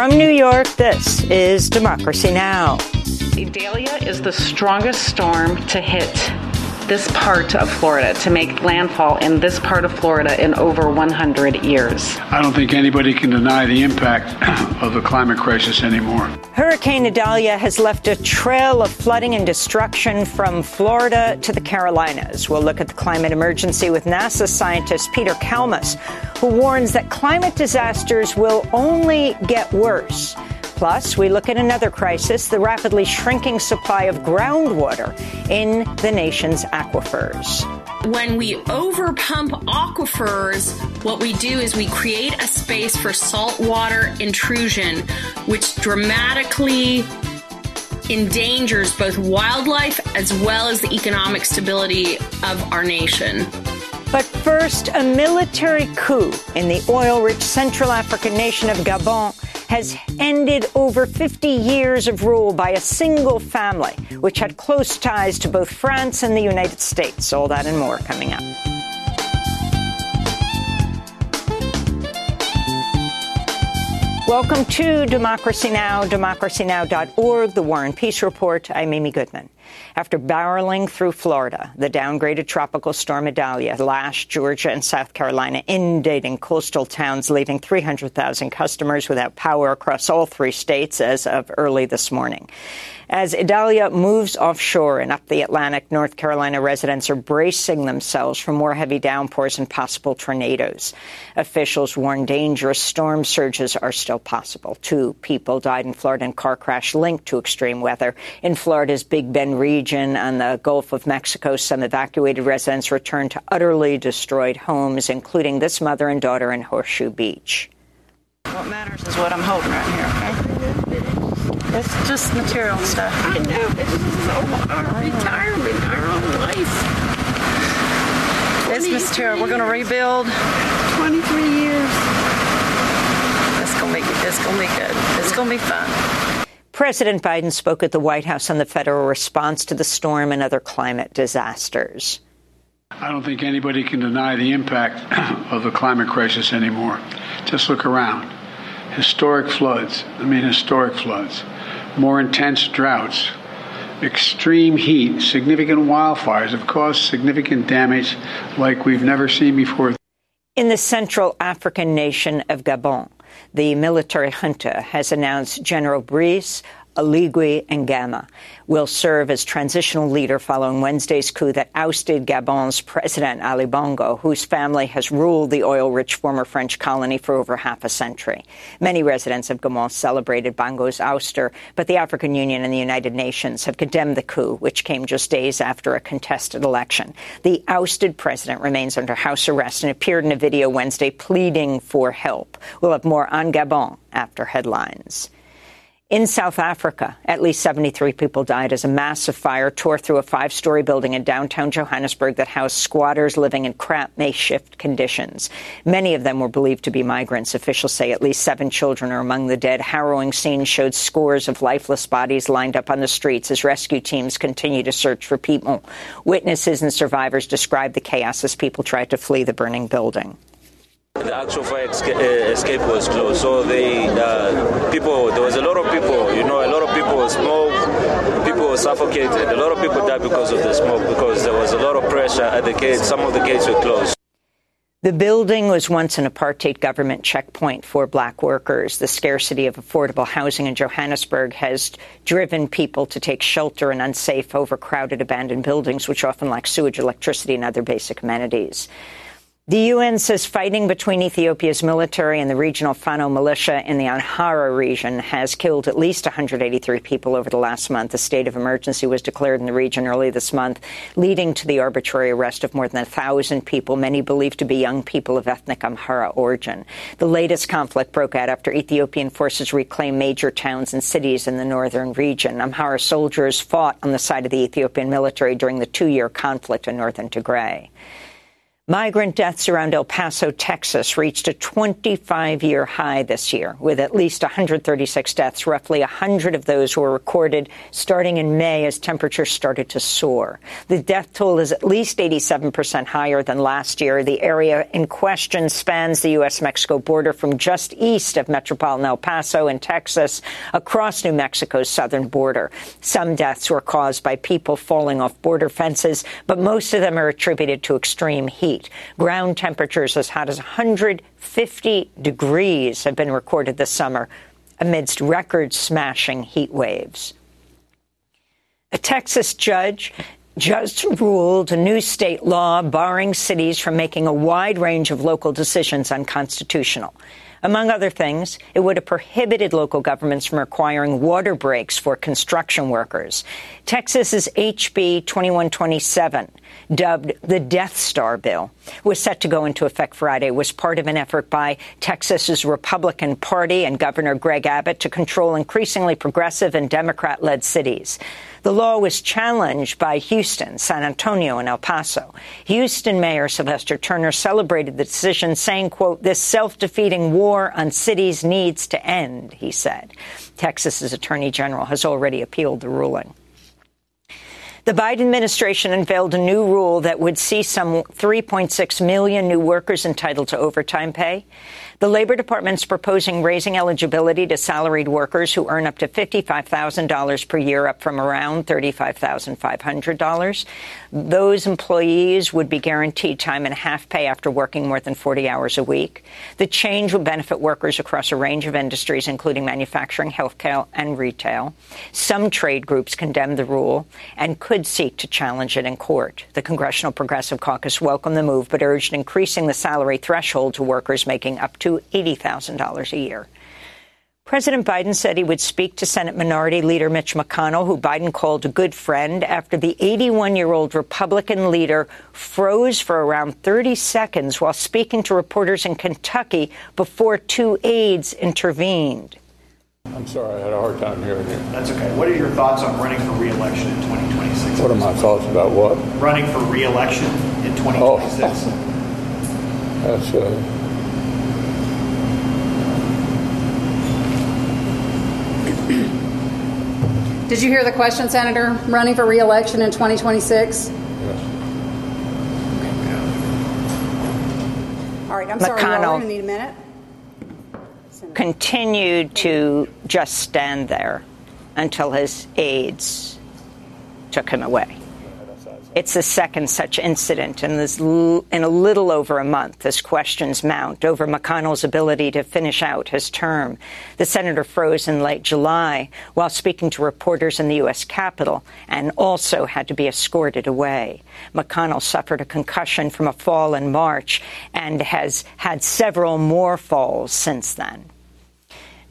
From New York, this is Democracy Now! Idalia is the strongest storm to hit this part of Florida, to make landfall in this part of Florida in over 100 years. I don't think anybody can deny the impact of the climate crisis anymore. Hurricane Idalia has left a trail of flooding and destruction from Florida to the Carolinas. We'll look at the climate emergency with NASA scientist Peter Kalmus, who warns that climate disasters will only get worse. Plus, we look at another crisis the rapidly shrinking supply of groundwater in the nation's aquifers. When we overpump aquifers, what we do is we create a space for saltwater intrusion, which dramatically endangers both wildlife as well as the economic stability of our nation. But first, a military coup in the oil rich Central African nation of Gabon has ended over 50 years of rule by a single family, which had close ties to both France and the United States. All that and more coming up. Welcome to Democracy Now!, democracynow.org, The War and Peace Report. I'm Amy Goodman. After barreling through Florida, the downgraded tropical storm Idalia lashed Georgia and South Carolina, inundating coastal towns, leaving 300,000 customers without power across all three states as of early this morning. As Idalia moves offshore and up the Atlantic, North Carolina residents are bracing themselves for more heavy downpours and possible tornadoes. Officials warn dangerous storm surges are still possible. Two people died in Florida in car crash linked to extreme weather. In Florida's Big Bend region and the Gulf of Mexico, some evacuated residents returned to utterly destroyed homes, including this mother and daughter in Horseshoe Beach. What matters is what I'm holding right here, okay? It's just material stuff. I know. This is our retirement, our own life. It's material. We're going to rebuild. 23 years. It's going to be, it's going to be good. It's going to be fun. President Biden spoke at the White House on the federal response to the storm and other climate disasters. I don't think anybody can deny the impact of the climate crisis anymore. Just look around. Historic floods, I mean, historic floods more intense droughts, extreme heat, significant wildfires have caused significant damage like we've never seen before. In the Central African nation of Gabon, the military junta has announced General Brice Oligui Nguema will serve as transitional leader following Wednesday's coup that ousted Gabon's President Ali Bongo, whose family has ruled the oil-rich former French colony for over half a century. Many residents of Gabon celebrated Bongo's ouster, but the African Union and the United Nations have condemned the coup, which came just days after a contested election. The ousted president remains under house arrest and appeared in a video Wednesday pleading for help. We'll have more on Gabon after headlines. In South Africa, at least 73 people died as a massive fire tore through a five story building in downtown Johannesburg that housed squatters living in cramped makeshift conditions. Many of them were believed to be migrants. Officials say at least seven children are among the dead. Harrowing scenes showed scores of lifeless bodies lined up on the streets as rescue teams continue to search for people. Witnesses and survivors described the chaos as people tried to flee the burning building. The actual fire escape was closed, so they uh, people there was a lot of people. You know, a lot of people smoke, people suffocated. A lot of people died because of the smoke because there was a lot of pressure at the gates. Some of the gates were closed. The building was once an apartheid government checkpoint for black workers. The scarcity of affordable housing in Johannesburg has driven people to take shelter in unsafe, overcrowded, abandoned buildings, which often lack sewage, electricity, and other basic amenities. The UN says fighting between Ethiopia's military and the regional Fano militia in the Amhara region has killed at least 183 people over the last month. A state of emergency was declared in the region early this month, leading to the arbitrary arrest of more than 1,000 people, many believed to be young people of ethnic Amhara origin. The latest conflict broke out after Ethiopian forces reclaimed major towns and cities in the northern region. Amhara soldiers fought on the side of the Ethiopian military during the two-year conflict in northern Tigray. Migrant deaths around El Paso, Texas reached a 25 year high this year, with at least 136 deaths. Roughly 100 of those were recorded starting in May as temperatures started to soar. The death toll is at least 87% higher than last year. The area in question spans the U.S. Mexico border from just east of metropolitan El Paso in Texas across New Mexico's southern border. Some deaths were caused by people falling off border fences, but most of them are attributed to extreme heat heat. Ground temperatures as hot as 150 degrees have been recorded this summer amidst record smashing heat waves. A Texas judge just ruled a new state law barring cities from making a wide range of local decisions unconstitutional. Among other things, it would have prohibited local governments from requiring water breaks for construction workers. Texas's HB 2127 dubbed the Death Star bill, was set to go into effect Friday, was part of an effort by Texas's Republican Party and Governor Greg Abbott to control increasingly progressive and Democrat-led cities. The law was challenged by Houston, San Antonio, and El Paso. Houston Mayor Sylvester Turner celebrated the decision, saying, quote, this self-defeating war on cities needs to end, he said. Texas's Attorney General has already appealed the ruling. The Biden administration unveiled a new rule that would see some 3.6 million new workers entitled to overtime pay. The Labor Department is proposing raising eligibility to salaried workers who earn up to $55,000 per year, up from around $35,500. Those employees would be guaranteed time and a half pay after working more than 40 hours a week. The change would benefit workers across a range of industries, including manufacturing, healthcare, and retail. Some trade groups condemned the rule and could seek to challenge it in court. The Congressional Progressive Caucus welcomed the move, but urged increasing the salary threshold to workers making up to to $80,000 a year. President Biden said he would speak to Senate Minority Leader Mitch McConnell, who Biden called a good friend, after the 81 year old Republican leader froze for around 30 seconds while speaking to reporters in Kentucky before two aides intervened. I'm sorry, I had a hard time hearing you. That's okay. What are your thoughts on running for re-election in 2026? What are my thoughts about what? Running for re-election in 2026. Oh. That's uh, Did you hear the question, Senator? Running for reelection in 2026? Yes. All right, I'm McConnell sorry, we're going to need a minute. Continued to just stand there until his aides took him away. It's the second such incident in, this in a little over a month as questions mount over McConnell's ability to finish out his term. The senator froze in late July while speaking to reporters in the U.S. Capitol and also had to be escorted away. McConnell suffered a concussion from a fall in March and has had several more falls since then.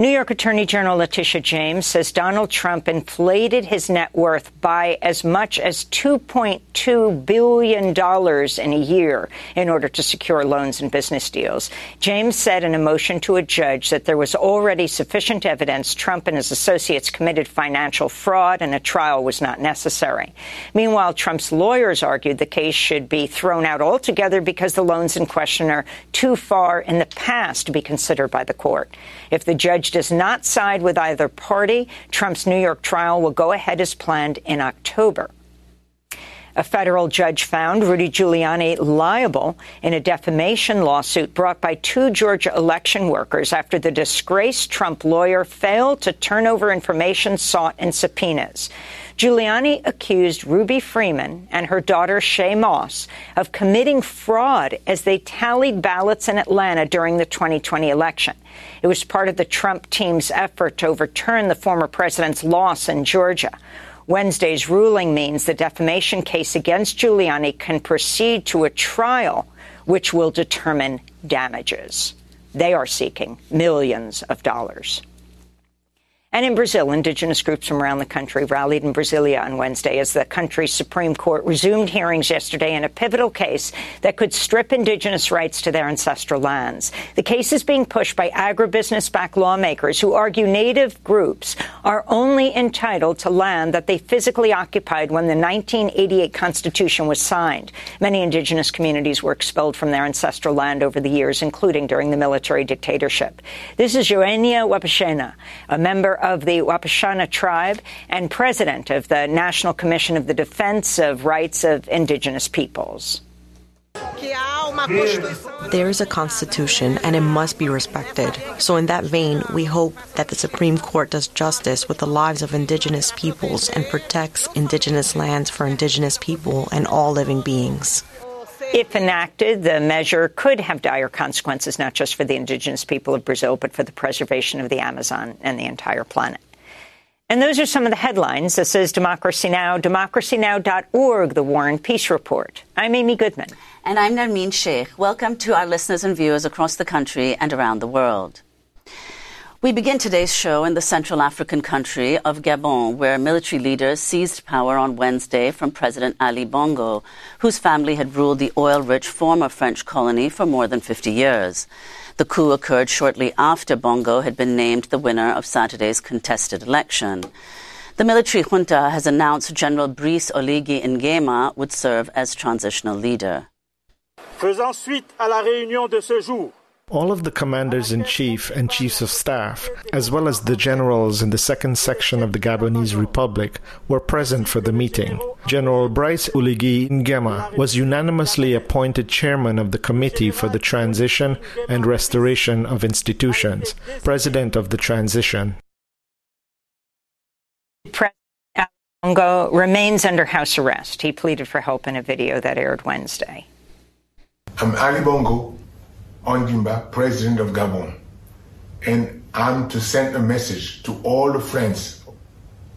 New York Attorney General Letitia James says Donald Trump inflated his net worth by as much as $2.2 billion in a year in order to secure loans and business deals. James said in a motion to a judge that there was already sufficient evidence Trump and his associates committed financial fraud and a trial was not necessary. Meanwhile, Trump's lawyers argued the case should be thrown out altogether because the loans in question are too far in the past to be considered by the court. If the judge does not side with either party, Trump's New York trial will go ahead as planned in October. A federal judge found Rudy Giuliani liable in a defamation lawsuit brought by two Georgia election workers after the disgraced Trump lawyer failed to turn over information sought in subpoenas. Giuliani accused Ruby Freeman and her daughter Shaye Moss of committing fraud as they tallied ballots in Atlanta during the 2020 election. It was part of the Trump team's effort to overturn the former president's loss in Georgia. Wednesday's ruling means the defamation case against Giuliani can proceed to a trial which will determine damages. They are seeking millions of dollars. And in Brazil, indigenous groups from around the country rallied in Brasilia on Wednesday as the country's Supreme Court resumed hearings yesterday in a pivotal case that could strip indigenous rights to their ancestral lands. The case is being pushed by agribusiness backed lawmakers who argue native groups are only entitled to land that they physically occupied when the 1988 Constitution was signed. Many indigenous communities were expelled from their ancestral land over the years, including during the military dictatorship. This is Joenia Wapishana, a member of the Wapishana tribe and president of the National Commission of the Defense of Rights of Indigenous Peoples. There is a constitution and it must be respected. So, in that vein, we hope that the Supreme Court does justice with the lives of indigenous peoples and protects indigenous lands for indigenous people and all living beings. If enacted, the measure could have dire consequences not just for the indigenous people of Brazil, but for the preservation of the Amazon and the entire planet. And those are some of the headlines. This is Democracy Now!, democracynow.org, the War and Peace Report. I'm Amy Goodman. And I'm Nermeen Sheikh. Welcome to our listeners and viewers across the country and around the world. We begin today's show in the Central African country of Gabon, where military leaders seized power on Wednesday from President Ali Bongo, whose family had ruled the oil rich former French colony for more than 50 years. The coup occurred shortly after Bongo had been named the winner of Saturday's contested election. The military junta has announced General Brice Oligui Nguema would serve as transitional leader. Faisant suite à la réunion de ce jour, all of the commanders in chief and chiefs of staff, as well as the generals in the second section of the Gabonese Republic, were present for the meeting. General Brice Oligui Nguema was unanimously appointed chairman of the Committee for the Transition and Restoration of Institutions, president of the transition. President Bongo remains under house arrest. He pleaded for help in a video that aired Wednesday. I'm Ali Bongo, Ondimba, President of Gabon. And I'm to send a message to all the friends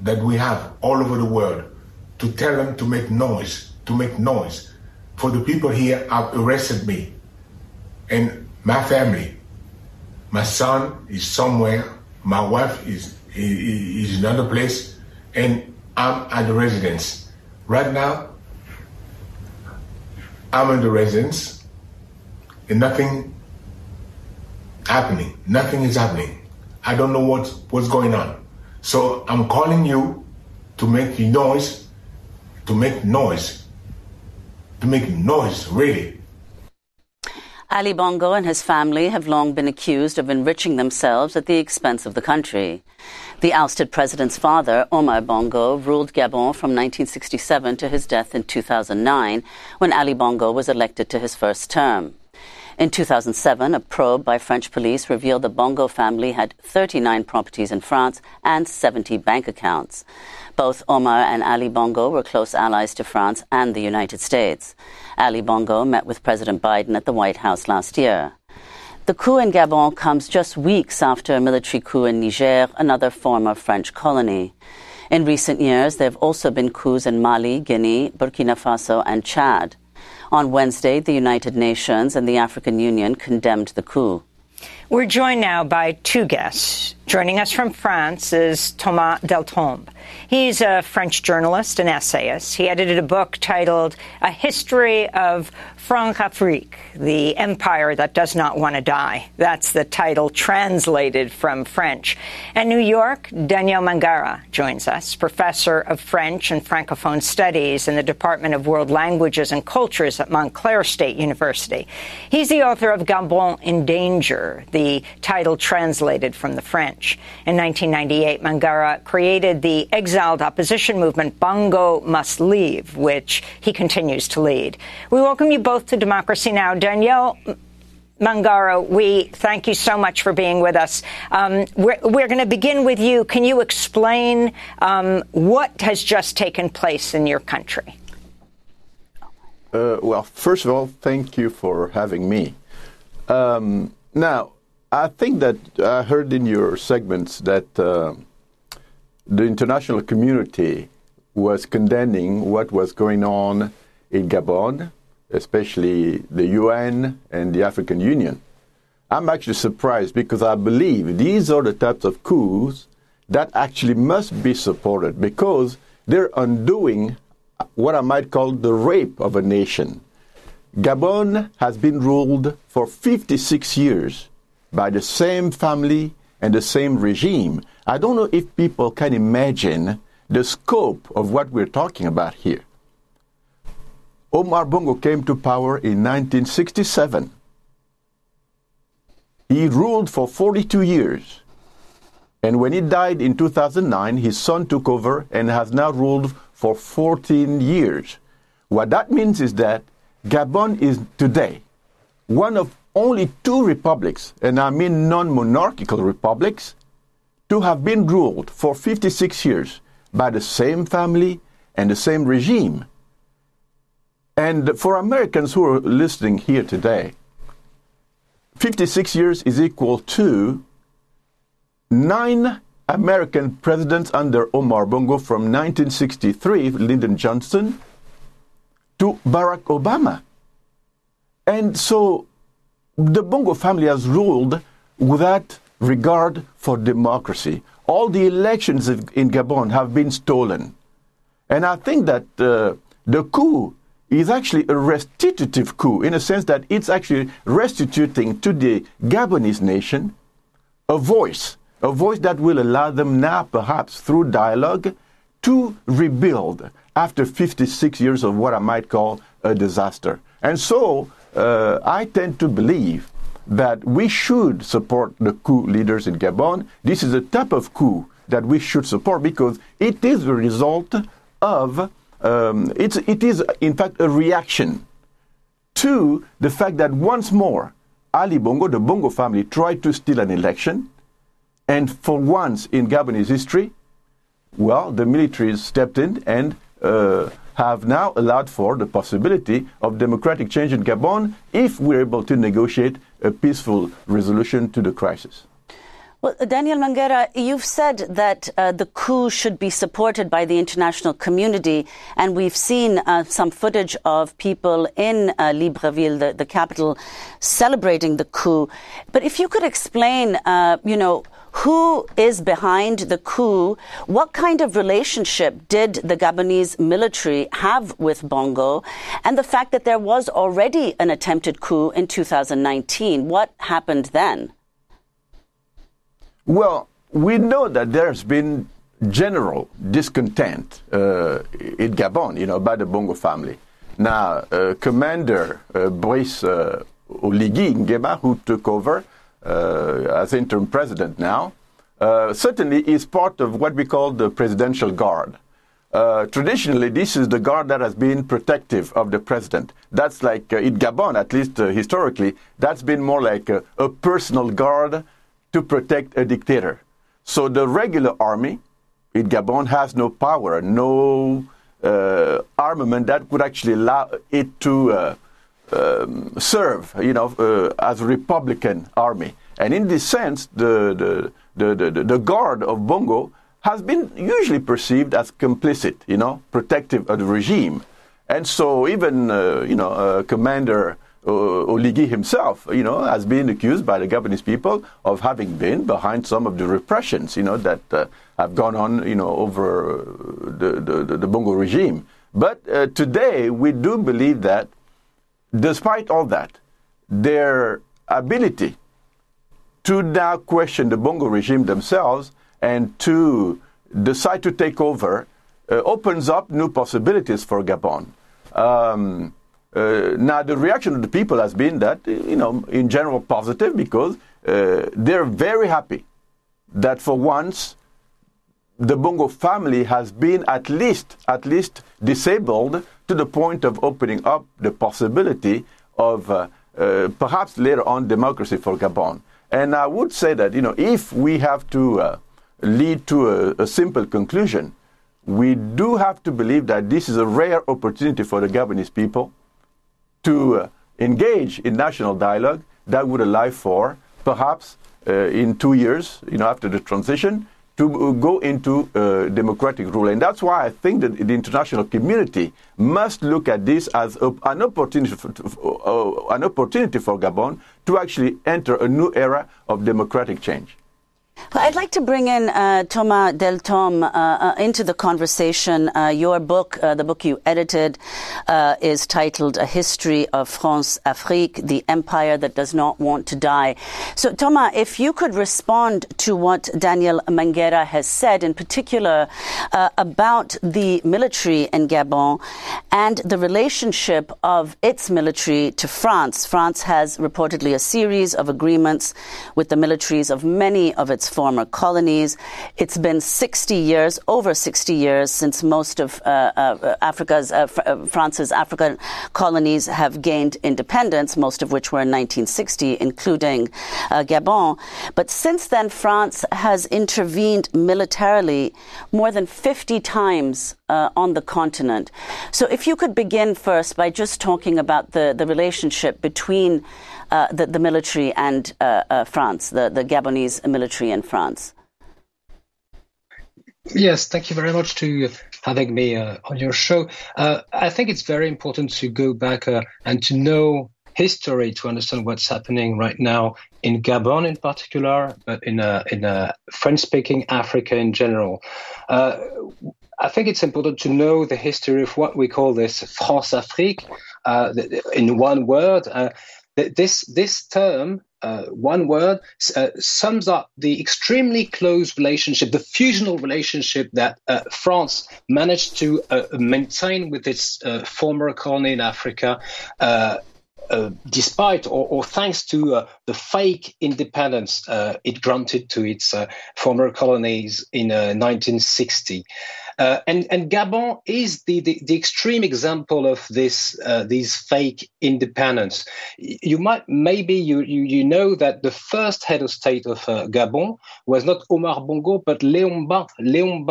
that we have all over the world to tell them to make noise, to make noise. For the people here have arrested me and my family. My son is somewhere, my wife is, is in another place, and I'm at the residence. Right now, I'm at the residence and nothing happening. Nothing is happening. I don't know what, what's going on. So I'm calling you to make noise, to make noise, to make noise, really. Ali Bongo and his family have long been accused of enriching themselves at the expense of the country. The ousted president's father, Omar Bongo, ruled Gabon from 1967 to his death in 2009 when Ali Bongo was elected to his first term. In 2007, a probe by French police revealed the Bongo family had 39 properties in France and 70 bank accounts. Both Omar and Ali Bongo were close allies to France and the United States. Ali Bongo met with President Biden at the White House last year. The coup in Gabon comes just weeks after a military coup in Niger, another former French colony. In recent years, there have also been coups in Mali, Guinea, Burkina Faso, and Chad. On Wednesday, the United Nations and the African Union condemned the coup. We're joined now by two guests. Joining us from France is Thomas Deltombe. He's a French journalist and essayist. He edited a book titled A History of Françafrique, the empire that does not want to die. That's the title translated from French. And New York, Daniel Mengara joins us, professor of French and Francophone Studies in the Department of World Languages and Cultures at Montclair State University. He's the author of Gabon in Danger, the title translated from the French. In 1998, Mengara created the exiled opposition movement Bongo Must Leave, which he continues to lead. We welcome you both to Democracy Now! Danielle Mengara, we thank you so much for being with us. Um, we're, we're going to begin with you. Can you explain um, what has just taken place in your country? Uh, well, first of all, thank you for having me. Um, now, I think that I heard in your segments that uh, the international community was condemning what was going on in Gabon especially the UN and the African Union. I'm actually surprised because I believe these are the types of coups that actually must be supported because they're undoing what I might call the rape of a nation. Gabon has been ruled for 56 years by the same family and the same regime. I don't know if people can imagine the scope of what we're talking about here. Omar Bongo came to power in 1967. He ruled for 42 years. And when he died in 2009, his son took over and has now ruled for 14 years. What that means is that Gabon is today one of only two republics, and I mean non monarchical republics, to have been ruled for 56 years by the same family and the same regime. And for Americans who are listening here today, 56 years is equal to nine American presidents under Omar Bongo from 1963, Lyndon Johnson, to Barack Obama. And so the Bongo family has ruled without regard for democracy. All the elections in Gabon have been stolen. And I think that uh, the coup is actually a restitutive coup in a sense that it's actually restituting to the Gabonese nation a voice, a voice that will allow them now, perhaps through dialogue, to rebuild after 56 years of what I might call a disaster. And so uh, I tend to believe that we should support the coup leaders in Gabon. This is a type of coup that we should support because it is the result of, um, it's, it is in fact a reaction to the fact that once more Ali Bongo, the Bongo family, tried to steal an election. And for once in Gabonese history, well, the military stepped in and uh, have now allowed for the possibility of democratic change in Gabon if we're able to negotiate a peaceful resolution to the crisis. Well, Daniel Mengara, you've said that uh, the coup should be supported by the international community, and we've seen uh, some footage of people in uh, Libreville, the, the, capital, celebrating the coup. But if you could explain, uh, you know, who is behind the coup? What kind of relationship did the Gabonese military have with Bongo? And the fact that there was already an attempted coup in 2019. What happened then? Well, we know that there's been general discontent uh, in Gabon, you know, by the Bongo family. Now, uh, Commander uh, Brice uh, Oligui Nguema, who took over, as interim president now, uh, certainly is part of what we call the presidential guard. Uh, traditionally, this is the guard that has been protective of the president. That's like uh, in Gabon, at least uh, historically, that's been more like a, a, personal guard to protect a dictator. So the regular army in Gabon has no power, no uh, armament that would actually allow it to um, serve, you know, uh, as a Republican army. And in this sense, the, the, the, the, the guard of Bongo has been usually perceived as complicit, you know, protective of the regime. And so even, uh, you know, uh, Commander uh, Oligui himself, you know, has been accused by the Gabonese people of having been behind some of the repressions, you know, that uh, have gone on, you know, over the, the, the Bongo regime. But uh, today, we do believe that despite all that, their ability to now question the Bongo regime themselves and to decide to take over uh, opens up new possibilities for Gabon. Um, uh, now, the reaction of the people has been that, you know, in general, positive because uh, they're very happy that for once the Bongo family has been at least, at least disabled to the point of opening up the possibility of uh, uh, perhaps later on democracy for Gabon. And I would say that you know if we have to uh, lead to a, a, simple conclusion, we do have to believe that this is a rare opportunity for the Gabonese people to uh, engage in national dialogue that would allow for perhaps uh, in two years, you know, after the transition, to go into uh, democratic rule. And that's why I think that the international community must look at this as a, an, opportunity for, uh, an opportunity for Gabon to actually enter a new era of democratic change. Well, I'd like to bring in uh, Thomas Deltombe uh, uh, into the conversation. Uh, your book, uh, the book you edited, uh, is titled A History of Françafrique, the Empire That Does Not Want to Die. So, Thomas, if you could respond to what Daniel Mengara has said, in particular about the military in Gabon and the relationship of its military to France. France has reportedly a series of agreements with the militaries of many of its former colonies. It's been 60 years, over 60 years, since most of uh, uh, Africa's, uh, uh, France's African colonies have gained independence, most of which were in 1960, including Gabon. But since then, France has intervened militarily more than 50 times uh, on the continent. So, if you could begin first by just talking about the, the relationship between uh, the, the, military and uh, uh, France, the, the Gabonese military and France. Yes, thank you very much to having me uh, on your show. Uh, I think it's very important to go back and to know history to understand what's happening right now in Gabon in particular, but in a, in a French-speaking Africa in general. I think it's important to know the history of what we call this Françafrique. Uh, in one word, uh, this this term, uh, one word, uh, sums up the extremely close relationship, the fusional relationship that uh, France managed to uh, maintain with its uh, former colony in Africa. Uh, despite or, or, thanks to the fake independence it granted to its former colonies in 1960. Uh, and, and Gabon is the, the, the, extreme example of this uh, these fake independence. You might maybe you, you, you know that the first head of state of uh, Gabon was not Omar Bongo but Léon Mba. Léon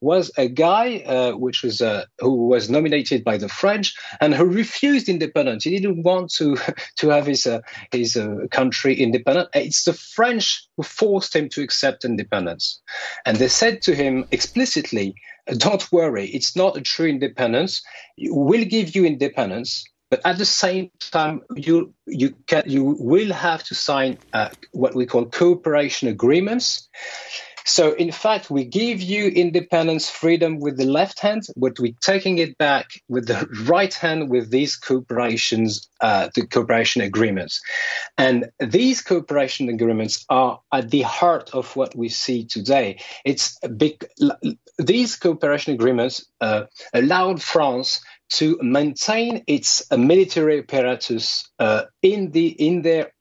was a guy uh, which was uh, who was nominated by the French and who refused independence. He didn't want to to have his uh, his uh, country independent. It's the French who forced him to accept independence, and they said to him explicitly, "Don't worry, it's not a true independence. We'll give you independence." But at the same time, you you can you will have to sign uh, what we call cooperation agreements so, in fact, we give you independence, freedom with the left hand, but we're taking it back with the right hand with these cooperations, uh, the cooperation agreements. And these cooperation agreements are at the heart of what we see today. It's big, these cooperation agreements uh, allowed France to maintain its military apparatus uh, in the in their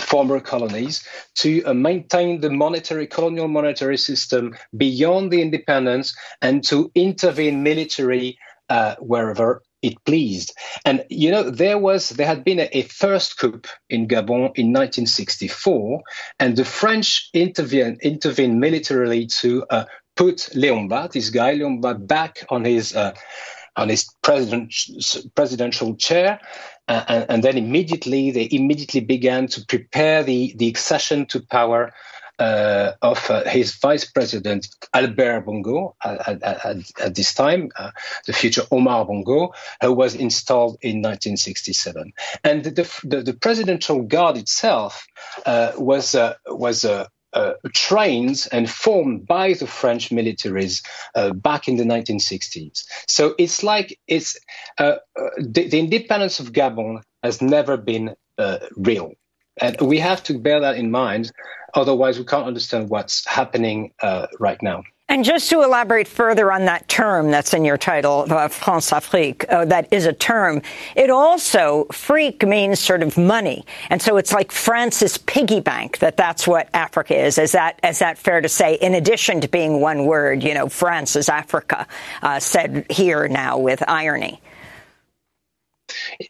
former colonies to uh, maintain the monetary colonial monetary system beyond the independence and to intervene military uh, wherever it pleased. And you know, there was there had been a, a, first coup in Gabon in 1964, and the French intervened intervened militarily to uh, put Léon this guy Léon back on his uh, on his president, presidential chair. Uh, and, and, then immediately, they immediately began to prepare the, the accession to power uh, of uh, his vice president, Albert Bongo, at, at, at this time, uh, the future Omar Bongo, who was installed in 1967. And the, the, the presidential guard itself uh, was, uh, was uh, trained and formed by the French militaries uh, back in the 1960s. So it's like it's uh, uh, the, the, independence of Gabon has never been uh, real. And we have to bear that in mind, otherwise, we can't understand what's happening uh, right now. And just to elaborate further on that term that's in your title, uh, Françafrique, uh, that is a term. It also, freak means sort of money. And so it's like France's piggy bank, that that's what Africa is. Is that, is that fair to say? In addition to being one word, you know, France is Africa, uh, said here now with irony.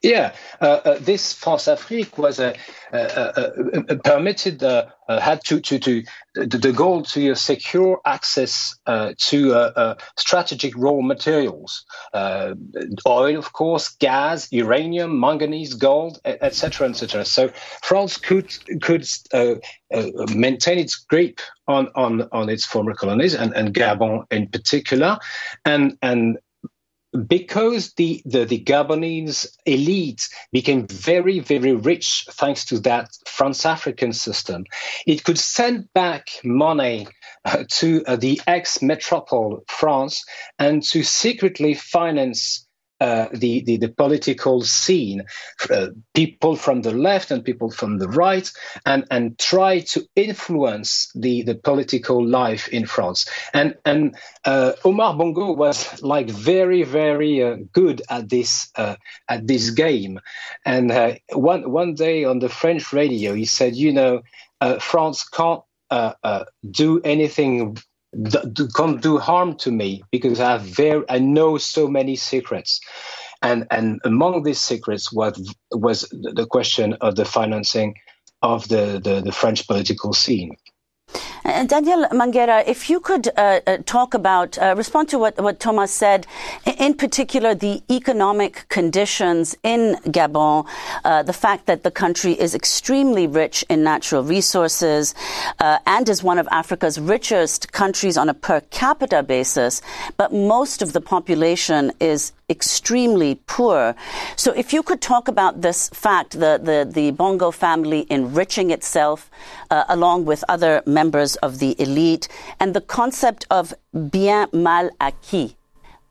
Yeah, uh, uh, this Françafrique was a, permitted had to to to the, goal to secure access uh, to uh, uh, strategic raw materials, oil, of course, gas, uranium, manganese, gold, etc., etc. So France could could maintain its grip on on on its former colonies and, and Gabon in particular, and and because the, the, the, Gabonese elite became very, very rich thanks to that France African system, it could send back money uh, to uh, the ex metropole France and to secretly finance uh, the, the, the political scene, uh, people from the left and people from the right, and and try to influence the, the political life in France. And and uh, Omar Bongo was like very very uh, good at this uh, at this game. And one one day on the French radio, he said, you know, France can't do anything can't do harm to me because I have very I know so many secrets, and and among these secrets was was the question of the financing of the, the, the French political scene. Uh, Daniel Mengara, if you could uh, uh, talk about, uh, respond to what, what Thomas said, in particular the economic conditions in Gabon, uh, the fact that the country is extremely rich in natural resources uh, and is one of Africa's richest countries on a per capita basis, but most of the population is extremely poor. So if you could talk about this fact, the, the, the Bongo family enriching itself along with other members of the elite, and the concept of bien mal acquis.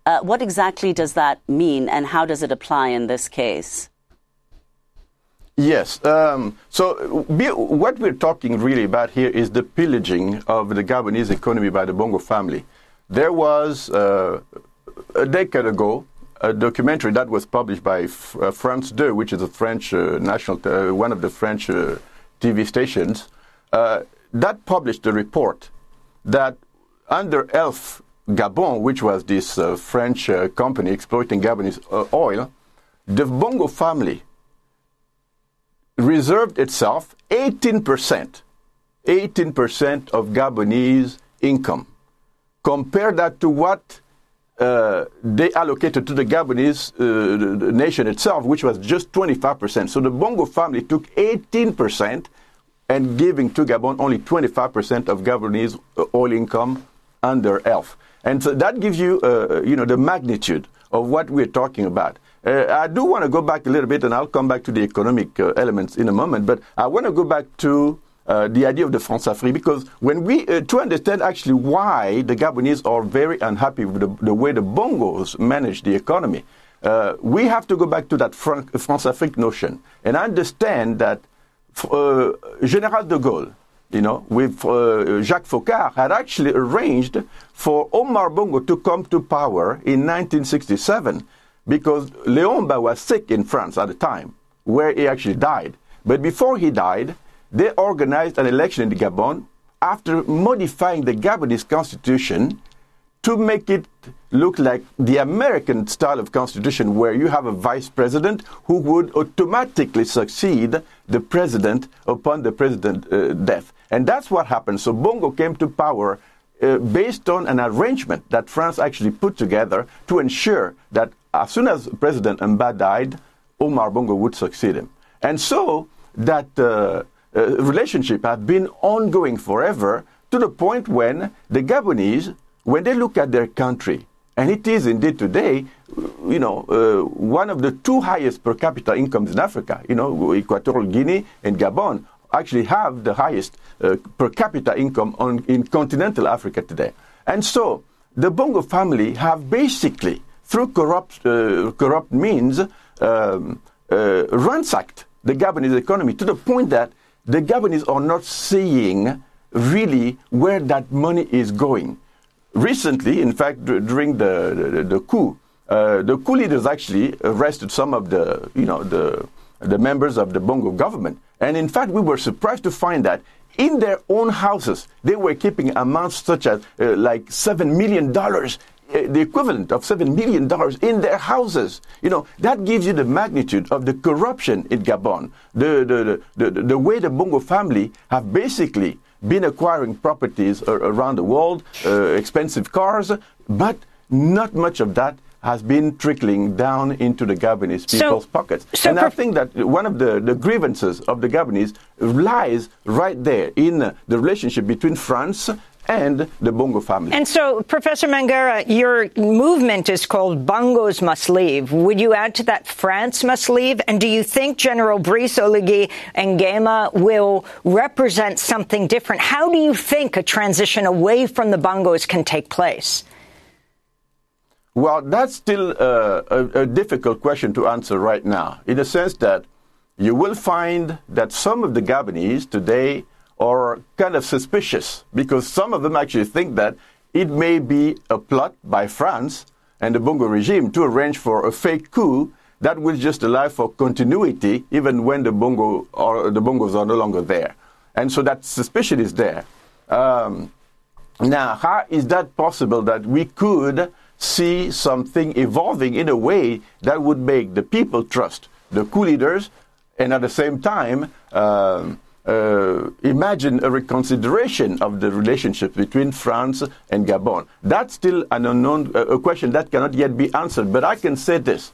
Uh, what exactly does that mean, and how does it apply in this case? Yes. Um, so, be, what we're talking really about here is the pillaging of the Gabonese economy by the Bongo family. There was uh, a decade ago a documentary that was published by F- uh, France 2, which is a French uh, national, uh, one of the French uh, TV stations, uh, that published a report that under ELF Gabon, which was this uh, French company exploiting Gabonese oil, the Bongo family reserved itself 18%, 18% of Gabonese income. Compare that to what uh, they allocated to the Gabonese uh, nation itself, which was just 25%. So the Bongo family took 18% and giving to Gabon only 25% of Gabonese uh, oil income under ELF. And so that gives you, uh, you know, the magnitude of what we're talking about. Uh, I do want to go back a little bit, and I'll come back to the economic uh, elements in a moment, but I want to go back to uh, the idea of the Françafrique, because when we, uh, to understand actually why the Gabonese are very unhappy with the, the way the Bongos manage the economy, we have to go back to that Françafrique notion and understand that uh, General de Gaulle, you know, with uh, Jacques Foccart, had actually arranged for Omar Bongo to come to power in 1967 because Léon was sick in France at the time, where he actually died. But before he died, they organized an election in Gabon after modifying the Gabonese constitution to make it look like the American style of constitution where you have a vice president who would automatically succeed the president upon the president's uh, death. And that's what happened. So Bongo came to power uh, based on an arrangement that France actually put together to ensure that as soon as President Mba died, Omar Bongo would succeed him. And so that uh, uh, relationship have been ongoing forever to the point when the Gabonese, when they look at their country, and it is indeed today, you know, uh, one of the two highest per capita incomes in Africa. You know, Equatorial Guinea and Gabon actually have the highest uh, per capita income on, in continental Africa today. And so the Bongo family have basically, through corrupt, uh, corrupt means, um, uh, ransacked the Gabonese economy to the point that the Gabonese are not seeing really where that money is going. Recently, in fact, during the, the, the coup, uh, the coup leaders actually arrested some of the, you know, the, the members of the Bongo government. And in fact, we were surprised to find that in their own houses, they were keeping amounts such as uh, like $7 million uh, the equivalent of $7 million in their houses. You know, that gives you the magnitude of the corruption in Gabon. The, the, the, the way the Bongo family have basically been acquiring properties around the world, uh, expensive cars, but not much of that has been trickling down into the Gabonese people's so, pockets. So and I think that one of the, the grievances of the Gabonese lies right there in the relationship between France and the Bongo family. And so, Professor Mengara, your movement is called Bongos Must Leave. Would you add to that France must leave? And do you think General Brice Oligui Nguema will represent something different? How do you think a transition away from the Bongos can take place? Well, that's still uh, a, a difficult question to answer right now, in the sense that you will find that some of the Gabonese today are kind of suspicious because some of them actually think that it may be a plot by France and the Bongo regime to arrange for a fake coup that will just allow for continuity even when the Bongo or the Bongos are no longer there. And so that suspicion is there. Um, now, how is that possible that we could see something evolving in a way that would make the people trust the coup leaders and at the same time um, uh, imagine a reconsideration of the relationship between France and Gabon. That's still an unknown uh, a question that cannot yet be answered. But I can say this: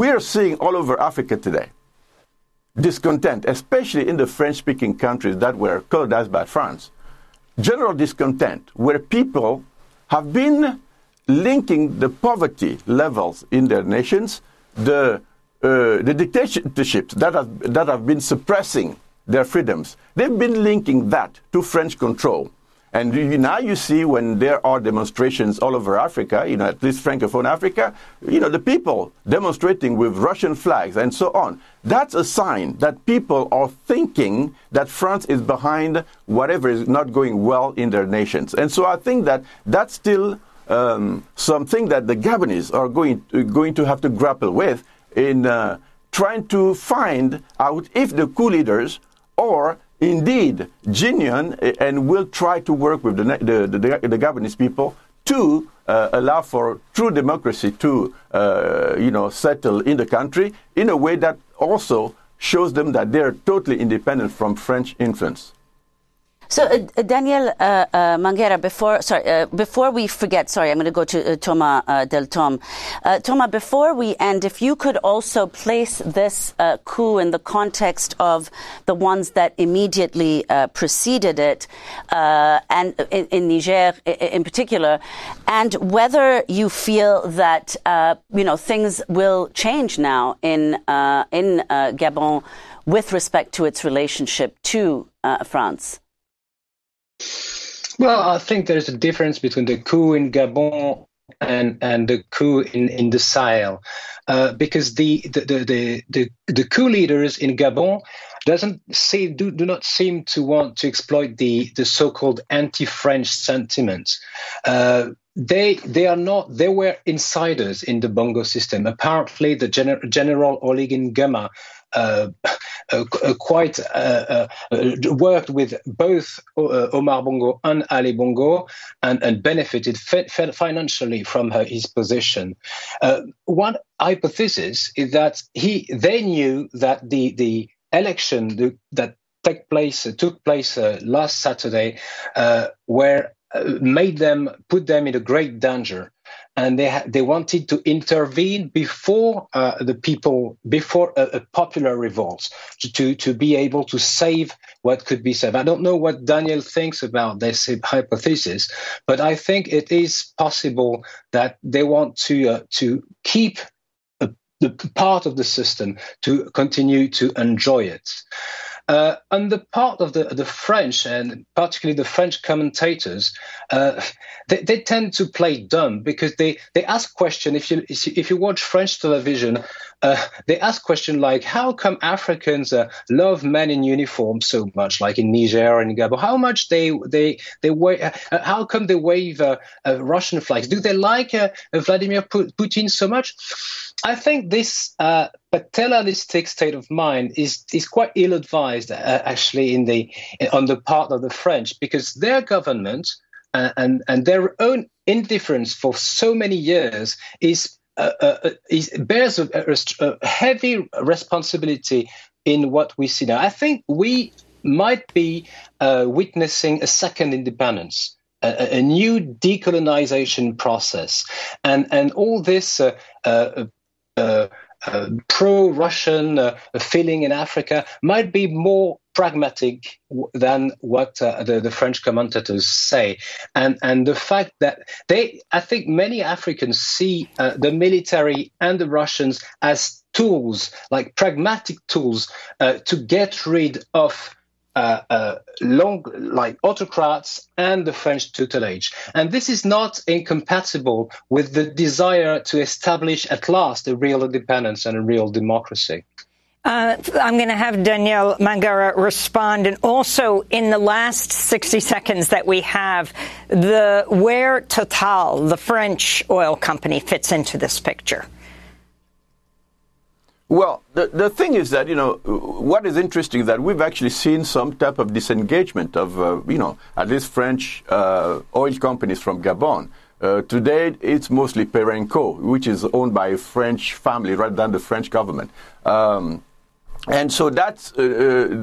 we're seeing all over Africa today discontent, especially in the French-speaking countries that were colonized by France. General discontent, where people have been linking the poverty levels in their nations, the uh, the dictatorships that have, that have been suppressing their freedoms, they've been linking that to French control. And you, now you see when there are demonstrations all over Africa, you know, at least Francophone Africa, you know, the people demonstrating with Russian flags and so on. That's a sign that people are thinking that France is behind whatever is not going well in their nations. And so I think that that's still um, something that the Gabonese are going, going to have to grapple with in uh, trying to find out if the coup leaders are indeed genuine and will try to work with the, the, the, the Gabonese people to uh, allow for true democracy to, uh, you know, settle in the country in a way that also shows them that they're totally independent from French influence. So, uh, uh Daniel uh, uh, before sorry, uh, before we forget, sorry, I'm going to go to uh, Thomas Deltombe. Thomas, before we end, if you could also place this coup in the context of the ones that immediately preceded it, and in, in, Niger in particular, and whether you feel that you know things will change now in in Gabon with respect to its relationship to France. Well, I think there's a difference between the coup in Gabon and and the coup in in the Sahel, uh, because the the, the the the coup leaders in Gabon doesn't seem do, do not seem to want to exploit the the so-called anti-French sentiment. Uh, they they are not they were insiders in the Bongo system. Apparently, the gener- General Oligui Nguema Uh, uh, uh, quite uh, uh worked with both uh, Omar Bongo and Ali Bongo and, and benefited financially from her, his position. one hypothesis is that he they knew that the the election the, that take place took place last Saturday were made them put them in a great danger and they ha- they wanted to intervene before uh, the people before a, a, popular revolt to to be able to save what could be saved. I don't know what Daniel thinks about this hypothesis, but I think it is possible that they want to uh, to keep a, the part of the system to continue to enjoy it. Uh, on the part of the, the French, and particularly the French commentators, uh, they, they, tend to play dumb because they, they ask questions. If you if you watch French television, uh, they ask questions like, "How come Africans uh, love men in uniform so much, like in Niger and Gabon? How much they they they wa- uh, How come they wave uh, Russian flags? Do they like Vladimir Putin so much?" I think this uh, paternalistic state of mind is is quite ill-advised, uh, actually, in the on the part of the French, because their government uh, and and their own indifference for so many years is, uh, uh, uh, is bears a, a, heavy responsibility in what we see now. I think we might be witnessing a second independence a, a, new decolonization process, and and all this uh, uh, uh, pro-Russian uh, feeling in Africa might be more pragmatic than what uh, the, the, French commentators say, and and the fact that they, I think, many Africans see uh, the military and the Russians as tools, like pragmatic tools, uh, to get rid of. Uh, uh, long, like autocrats and the French tutelage. And this is not incompatible with the desire to establish at last a real independence and a real democracy. Uh, I'm going to have Daniel Mengara respond, and also in the last 60 seconds that we have, the where Total, the French oil company, fits into this picture. Well, the, the thing is that, you know, what is interesting is that we've actually seen some type of disengagement of, uh, you know, at least French uh, oil companies from Gabon. Uh, today, it's mostly Perenco, which is owned by a French family rather than the French government. Um, and so that's uh, uh,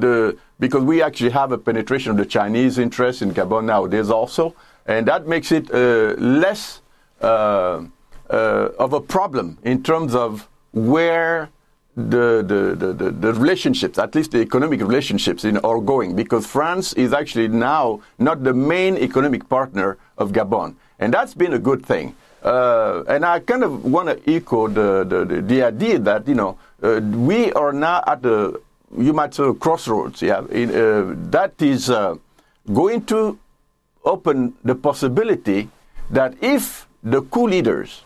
the because we actually have a penetration of the Chinese interest in Gabon nowadays also, and that makes it uh, less of a problem in terms of where the, the, the, the, relationships, at least the economic relationships, in, are going, because France is actually now not the main economic partner of Gabon, and that's been a good thing. Uh, and I kind of want to echo the, the, the, idea that, you know, uh, we are now at the, you might say, crossroads. Yeah, in, uh, that is uh, going to open the possibility that if the coup leaders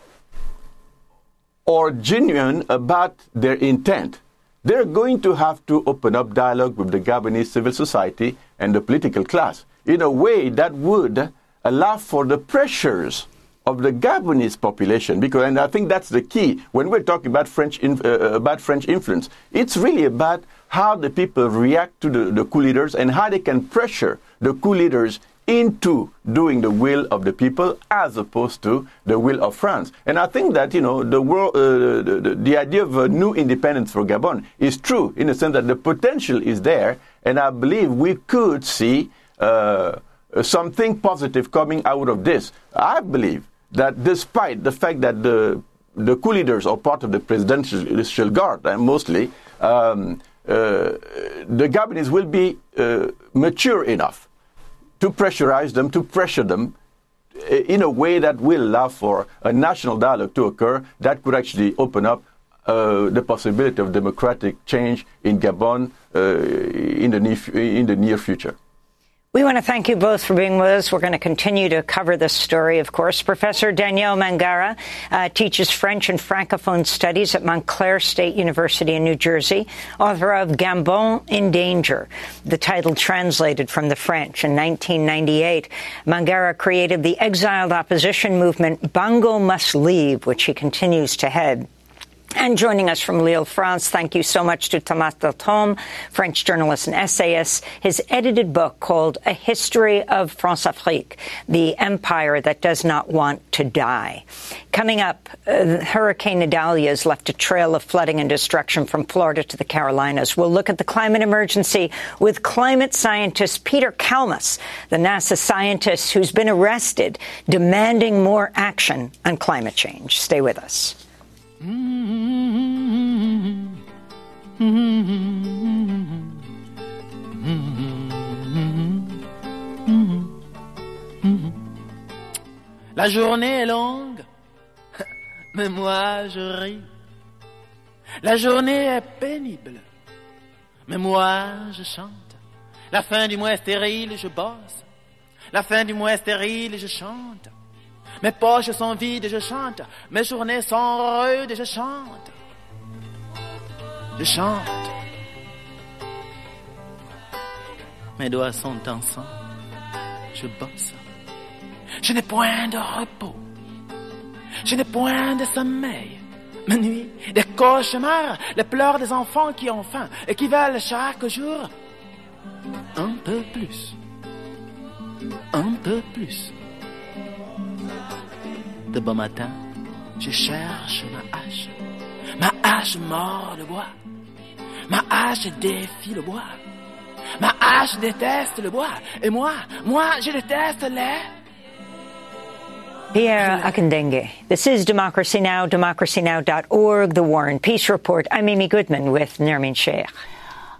are genuine about their intent, they're going to have to open up dialogue with the Gabonese civil society and the political class in a way that would allow for the pressures of the Gabonese population, because and I think that's the key when we're talking about French uh, uh, about French influence. It's really about how the people react to the, the coup leaders and how they can pressure the coup leaders into doing the will of the people as opposed to the will of France. And I think that you know the world, uh, the, the, the, idea of a new independence for Gabon is true in the sense that the potential is there, and I believe we could see uh, something positive coming out of this. I believe that despite the fact that the the coup leaders are part of the presidential guard, and mostly um, uh, the Gabonese will be uh, mature enough to pressurize them, to pressure them uh, in a way that will allow for a national dialogue to occur that could actually open up uh, the possibility of democratic change in Gabon uh, in, the near, in the near future. We want to thank you both for being with us. We're going to continue to cover this story, of course. Professor Daniel Mengara uh, teaches French and Francophone studies at Montclair State University in New Jersey, author of Gabon in Danger, the title translated from the French. In 1998, Mengara created the exiled opposition movement Bongo Must Leave, which he continues to head. And joining us from Lille, France, thank you so much to Thomas Deltombe, French journalist and essayist. His edited book called A History of Françafrique, the empire that does not want to die. Coming up, uh, Hurricane Idalia has left a trail of flooding and destruction from Florida to the Carolinas. We'll look at the climate emergency with climate scientist Peter Kalmus, the NASA scientist who's been arrested demanding more action on climate change. Stay with us. La journée est longue, mais moi je ris. La journée est pénible, mais moi je chante. La fin du mois est stérile, je bosse. La fin du mois est stérile, je chante. Mes poches sont vides, je chante. Mes journées sont rudes, je chante. Je chante. Mes doigts sont sang, Je bosse. Je n'ai point de repos. Je n'ai point de sommeil. Mes nuits, des cauchemars, les pleurs des enfants qui ont faim et qui veulent chaque jour un peu plus. Un peu plus de bon matin, je cherche ma hache. Ma hache mord le bois. Ma hache défie le bois. Ma hache déteste le bois. Et moi, moi, je déteste les... Pierre Akendengué. This is Democracy Now!, democracynow.org, The War and Peace Report. I'm Amy Goodman with Nermeen Sheikh.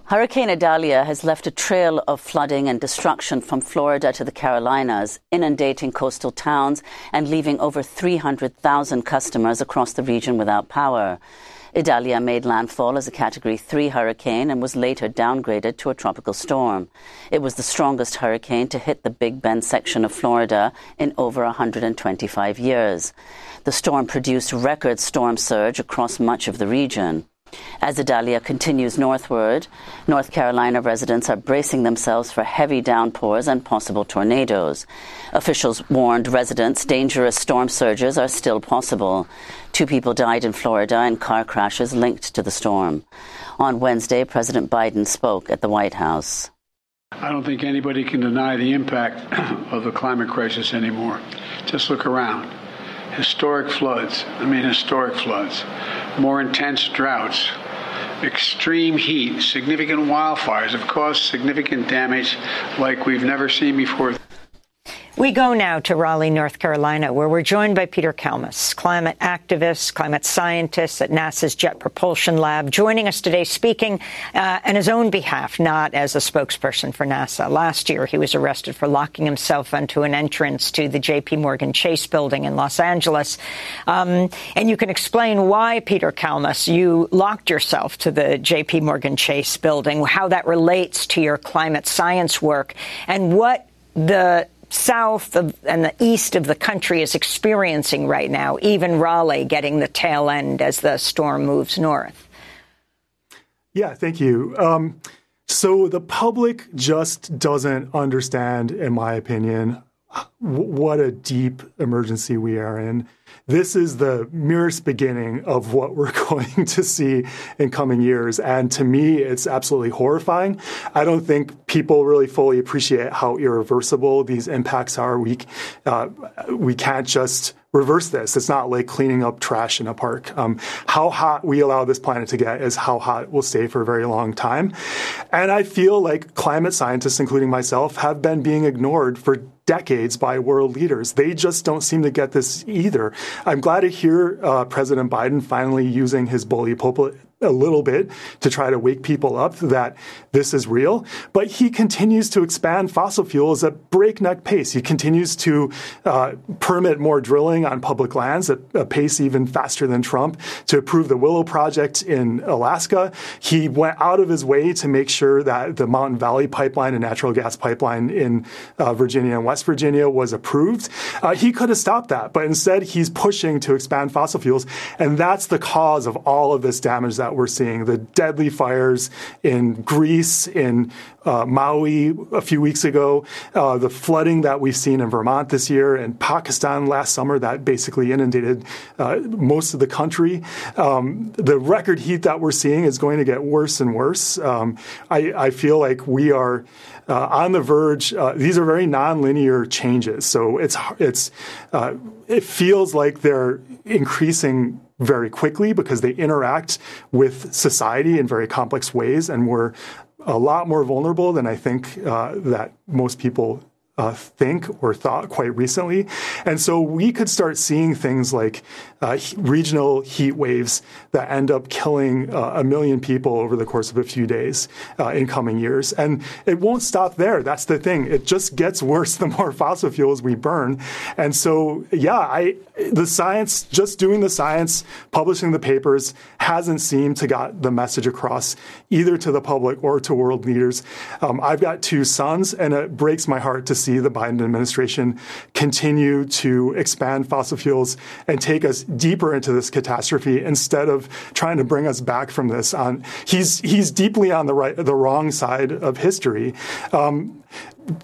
Hurricane Idalia has left a trail of flooding and destruction from Florida to the Carolinas, inundating coastal towns and leaving over 300,000 customers across the region without power. Idalia made landfall as a Category 3 hurricane and was later downgraded to a tropical storm. It was the strongest hurricane to hit the Big Bend section of Florida in over 125 years. The storm produced record storm surge across much of the region. As Idalia continues northward, North Carolina residents are bracing themselves for heavy downpours and possible tornadoes. Officials warned residents dangerous storm surges are still possible. Two people died in Florida in car crashes linked to the storm. On Wednesday, President Biden spoke at the White House. I don't think anybody can deny the impact of the climate crisis anymore. Just look around historic floods. I mean, historic floods, more intense droughts, extreme heat, significant wildfires have caused significant damage like we've never seen before. We go now to Raleigh, North Carolina, where we're joined by Peter Kalmus, climate activist, climate scientist at NASA's Jet Propulsion Lab, joining us today speaking uh, on his own behalf, not as a spokesperson for NASA. Last year, he was arrested for locking himself onto an entrance to the J.P. Morgan Chase building in Los Angeles. Um, and you can explain why, Peter Kalmus, you locked yourself to the J.P. Morgan Chase building, how that relates to your climate science work, and what the south of, and the east of the country is experiencing right now, even Raleigh getting the tail end as the storm moves north? Yeah, thank you. Um, so the public just doesn't understand, in my opinion, what a deep emergency we are in this is the merest beginning of what we're going to see in coming years. And to me, it's absolutely horrifying. I don't think people really fully appreciate how irreversible these impacts are. We, uh, we can't just reverse this. It's not like cleaning up trash in a park. Um, how hot we allow this planet to get is how hot it will stay for a very long time. And I feel like climate scientists, including myself, have been being ignored for decades by world leaders. They just don't seem to get this either. I'm glad to hear uh, President Biden finally using his bully pulpit a little bit to try to wake people up that this is real. But he continues to expand fossil fuels at breakneck pace. He continues to uh, permit more drilling on public lands at a pace even faster than Trump to approve the Willow Project in Alaska. He went out of his way to make sure that the Mountain Valley Pipeline and natural gas pipeline in uh, Virginia and West Virginia was approved. Uh, he could have stopped that, but instead he's pushing to expand fossil fuels. And that's the cause of all of this damage that that we're seeing. The deadly fires in Greece, in uh, Maui a few weeks ago, uh, the flooding that we've seen in Vermont this year, and Pakistan last summer that basically inundated uh, most of the country. Um, the record heat that we're seeing is going to get worse and worse. Um, I, I, feel like we are. Uh, on the verge. Uh, these are very nonlinear changes, so it's it's uh, it feels like they're increasing very quickly because they interact with society in very complex ways, and we're a lot more vulnerable than I think uh, that most people uh, think or thought quite recently. And so we could start seeing things like uh, regional heat waves that end up killing uh, a million people over the course of a few days uh, in coming years. And it won't stop there. That's the thing. It just gets worse the more fossil fuels we burn. And so, yeah, I, the science, just doing the science, publishing the papers hasn't seemed to got the message across either to the public or to world leaders. Um, I've got two sons, and it breaks my heart to see the Biden administration continue to expand fossil fuels and take us deeper into this catastrophe instead of trying to bring us back from this. On he's he's deeply on the right, the wrong side of history. Um,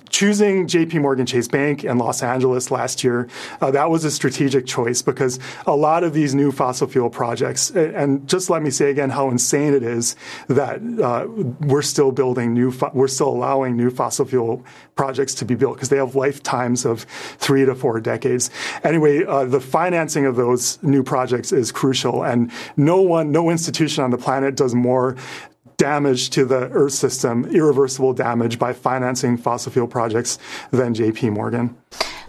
choosing JP Morgan Chase Bank in Los Angeles last year, uh, that was a strategic choice because a lot of these new fossil fuel projects, and just let me say again how insane it is that uh, we're still building new, we're still allowing new fossil fuel projects to be built because they have lifetimes of three to four decades. Anyway, uh, the financing of those new projects is crucial, and no one, no institution on the planet does more damage to the Earth system, irreversible damage by financing fossil fuel projects than JP Morgan.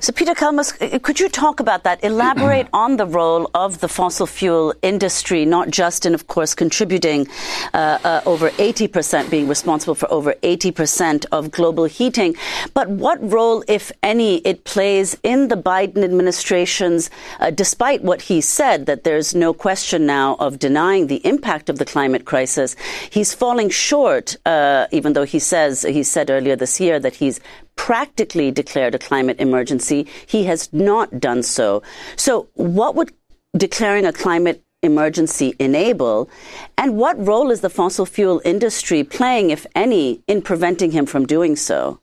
So, Peter Kalmus, uh, could you talk about that? Elaborate on the role of the fossil fuel industry, not just in, of course, contributing uh, uh, over 80%, being responsible for over 80% of global heating, but what role, if any, it plays in the Biden administration's, uh, despite what he said, that there's no question now of denying the impact of the climate crisis, he's falling short, uh, even though he says, he said earlier this year that he's practically declared a climate emergency. He has not done so. So, what would declaring a climate emergency enable? And what role is the fossil fuel industry playing, if any, in preventing him from doing so?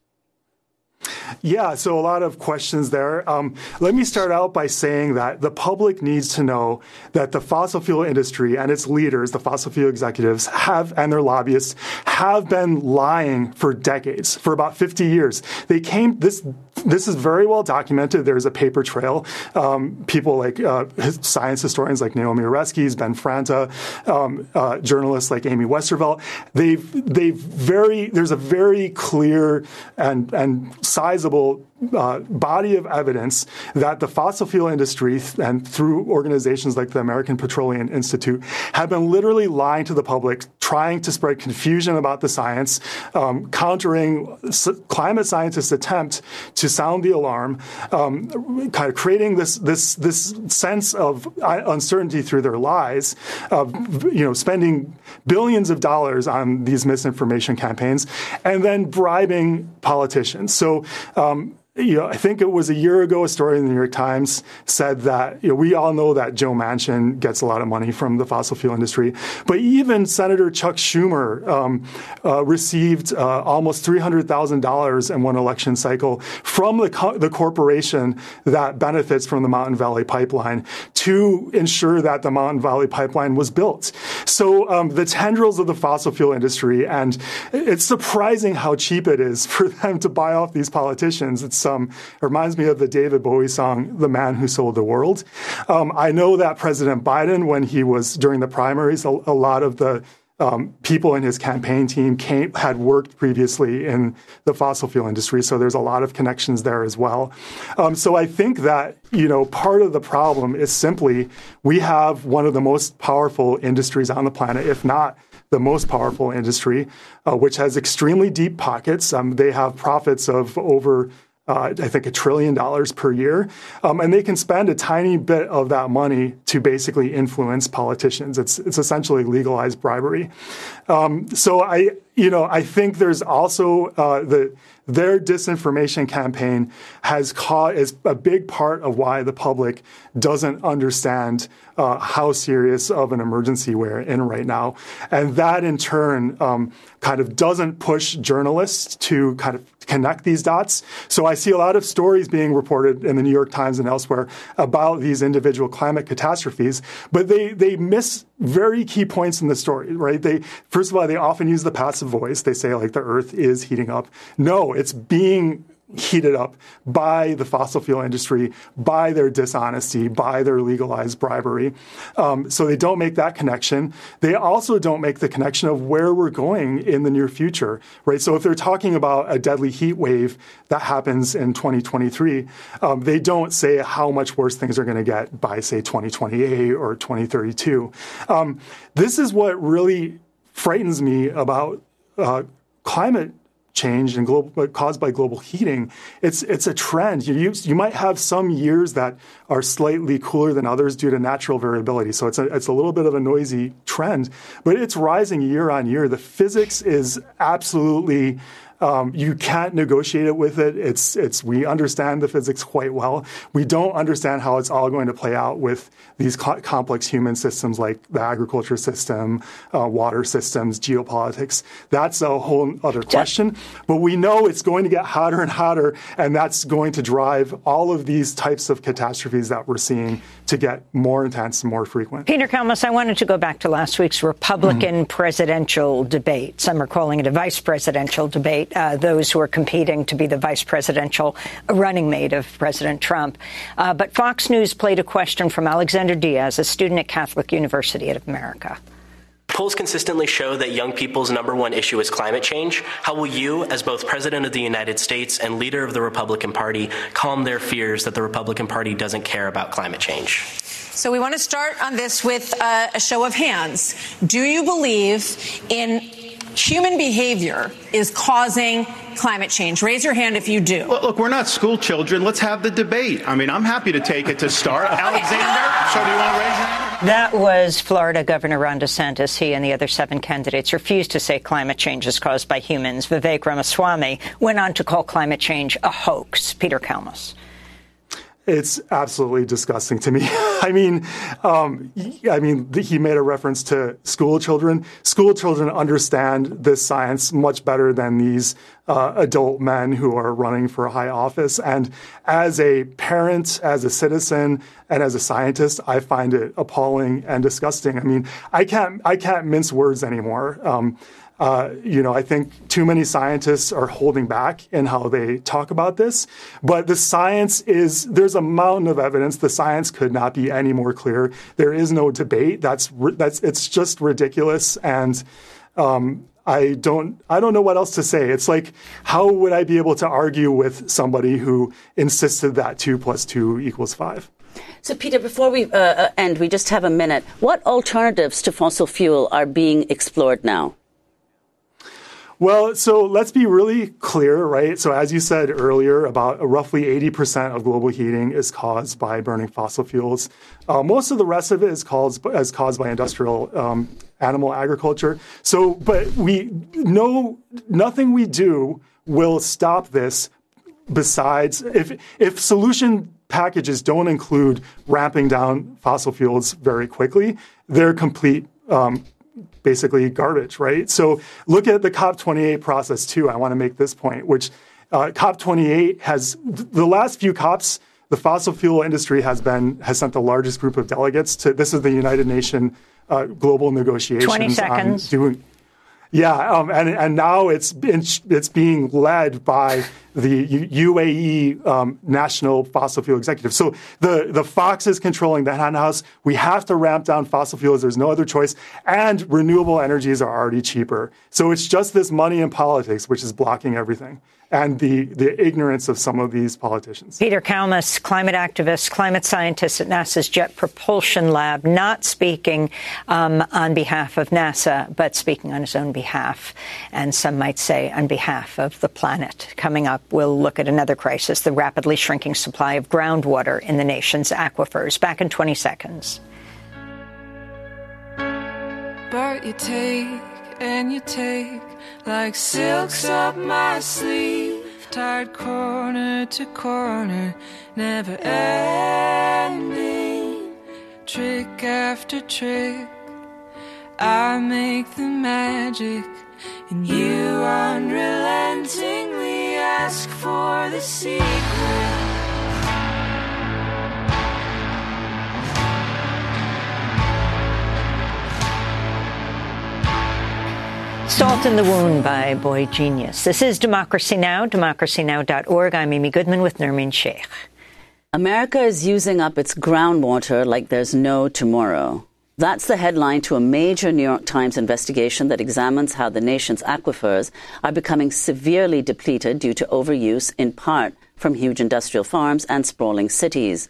Yeah, so a lot of questions there. Um, let me start out by saying that the public needs to know that the fossil fuel industry and its leaders, the fossil fuel executives, have and their lobbyists have been lying for decades, for about 50 years. They came this this is very well documented. There's a paper trail. Um, people like uh, science historians like Naomi Oreskes, Ben Franta, um, uh, journalists like Amy Westervelt. They've they've very there's a very clear and and sizable uh, body of evidence that the fossil fuel industry and through organizations like the American Petroleum Institute have been literally lying to the public, trying to spread confusion about the science, um, countering climate scientists' attempt to sound the alarm, um, kind of creating this this this sense of uncertainty through their lies, of you know spending billions of dollars on these misinformation campaigns, and then bribing politicians. So. Um, you know, I think it was a year ago, a story in the New York Times said that, you know, we all know that Joe Manchin gets a lot of money from the fossil fuel industry, but even Senator Chuck Schumer um, uh, received uh, almost $300,000 in one election cycle from the, co- the corporation that benefits from the Mountain Valley Pipeline to ensure that the Mountain Valley Pipeline was built. So um, the tendrils of the fossil fuel industry, and it's surprising how cheap it is for them to buy off these politicians. It's um, it reminds me of the David Bowie song, The Man Who Sold the World. Um, I know that President Biden, when he was during the primaries, a, a lot of the um, people in his campaign team came, had worked previously in the fossil fuel industry, so there's a lot of connections there as well. Um, so I think that you know part of the problem is simply we have one of the most powerful industries on the planet, if not the most powerful industry, uh, which has extremely deep pockets. Um, they have profits of over uh, I think a trillion dollars per year, um, and they can spend a tiny bit of that money to basically influence politicians. It's it's essentially legalized bribery. Um, so I you know I think there's also uh, the their disinformation campaign has caused is a big part of why the public doesn't understand uh, how serious of an emergency we're in right now, and that in turn um, kind of doesn't push journalists to kind of connect these dots. So I see a lot of stories being reported in the New York Times and elsewhere about these individual climate catastrophes, but they they miss very key points in the story, right? They first of all they often use the passive voice. They say like the Earth is heating up. No, it's being heated up by the fossil fuel industry, by their dishonesty, by their legalized bribery. Um, so they don't make that connection. They also don't make the connection of where we're going in the near future, right? So if they're talking about a deadly heat wave that happens in 2023, um, they don't say how much worse things are going to get by, say, 2028 or 2032. Um, this is what really frightens me about uh, climate change and global caused by global heating, it's it's a trend. You, you you might have some years that are slightly cooler than others due to natural variability. So it's a it's a little bit of a noisy trend, but it's rising year on year. The physics is absolutely um, you can't negotiate it with it. It's it's we understand the physics quite well. We don't understand how it's all going to play out with these co- complex human systems like the agriculture system, uh, water systems, geopolitics. That's a whole other question. But we know it's going to get hotter and hotter, and that's going to drive all of these types of catastrophes that we're seeing to get more intense and more frequent. Peter Kalmus, I wanted to go back to last week's Republican mm-hmm. presidential debate. Some are calling it a vice presidential debate uh, those who are competing to be the vice presidential running mate of President Trump. Uh, but Fox News played a question from Alexander Diaz, a student at Catholic University of America. Polls consistently show that young people's number one issue is climate change. How will you, as both President of the United States and leader of the Republican Party, calm their fears that the Republican Party doesn't care about climate change? So we want to start on this with uh, a show of hands. Do you believe in human behavior is causing climate change? Raise your hand if you do. Well, look, we're not school children. Let's have the debate. I mean, I'm happy to take it to start. Alexander, so do you want to raise your hand? That was Florida Governor Ron DeSantis. He and the other seven candidates refused to say climate change is caused by humans. Vivek Ramaswamy went on to call climate change a hoax. Peter Kalmus. It's absolutely disgusting to me. I mean, um, I mean, he made a reference to school children. School children understand this science much better than these uh, adult men who are running for high office. And as a parent, as a citizen, and as a scientist, I find it appalling and disgusting. I mean, I can't, I can't mince words anymore. Um, uh, you know, I think too many scientists are holding back in how they talk about this. But the science is, there's a mountain of evidence. The science could not be any more clear. There is no debate. That's, that's, it's just ridiculous. And, um, I don't I don't know what else to say. It's like how would I be able to argue with somebody who insisted that two plus two equals five? So, Peter, before we uh, uh end, we just have a minute. What alternatives to fossil fuel are being explored now? Well, so let's be really clear, right? So, as you said earlier, about roughly 80% of global heating is caused by burning fossil fuels. Uh, most of the rest of it is caused, is caused by industrial um, animal agriculture. So, but we know nothing we do will stop this besides if, if solution packages don't include ramping down fossil fuels very quickly, they're complete um, basically garbage, right? So look at the COP28 process too. I want to make this point, which uh, COP28 has the last few COPs. The fossil fuel industry has been has sent the largest group of delegates to. This is the United Nations uh, global negotiations. Twenty seconds. doing, yeah, um, and and now it's been, it's being led by the UAE um, National Fossil Fuel Executive. So the the Fox is controlling the hen house. We have to ramp down fossil fuels. There's no other choice, and renewable energies are already cheaper. So it's just this money and politics which is blocking everything and the, the ignorance of some of these politicians. Peter Kalmus, climate activist, climate scientist at NASA's Jet Propulsion Lab, not speaking um, on behalf of NASA, but speaking on his own behalf, and some might say on behalf of the planet. Coming up, we'll look at another crisis, the rapidly shrinking supply of groundwater in the nation's aquifers. Back in 20 seconds. But you take and you take like silks up my sleeve, tied corner to corner, never ending. Trick after trick, I make the magic, and you unrelentingly ask for the secret. Salt in the Wound by boygenius. This is Democracy Now!, democracynow.org. I'm Amy Goodman with Nermeen Sheikh. America is using up its groundwater like there's no tomorrow. That's the headline to a major New York Times investigation that examines how the nation's aquifers are becoming severely depleted due to overuse, in part from huge industrial farms and sprawling cities.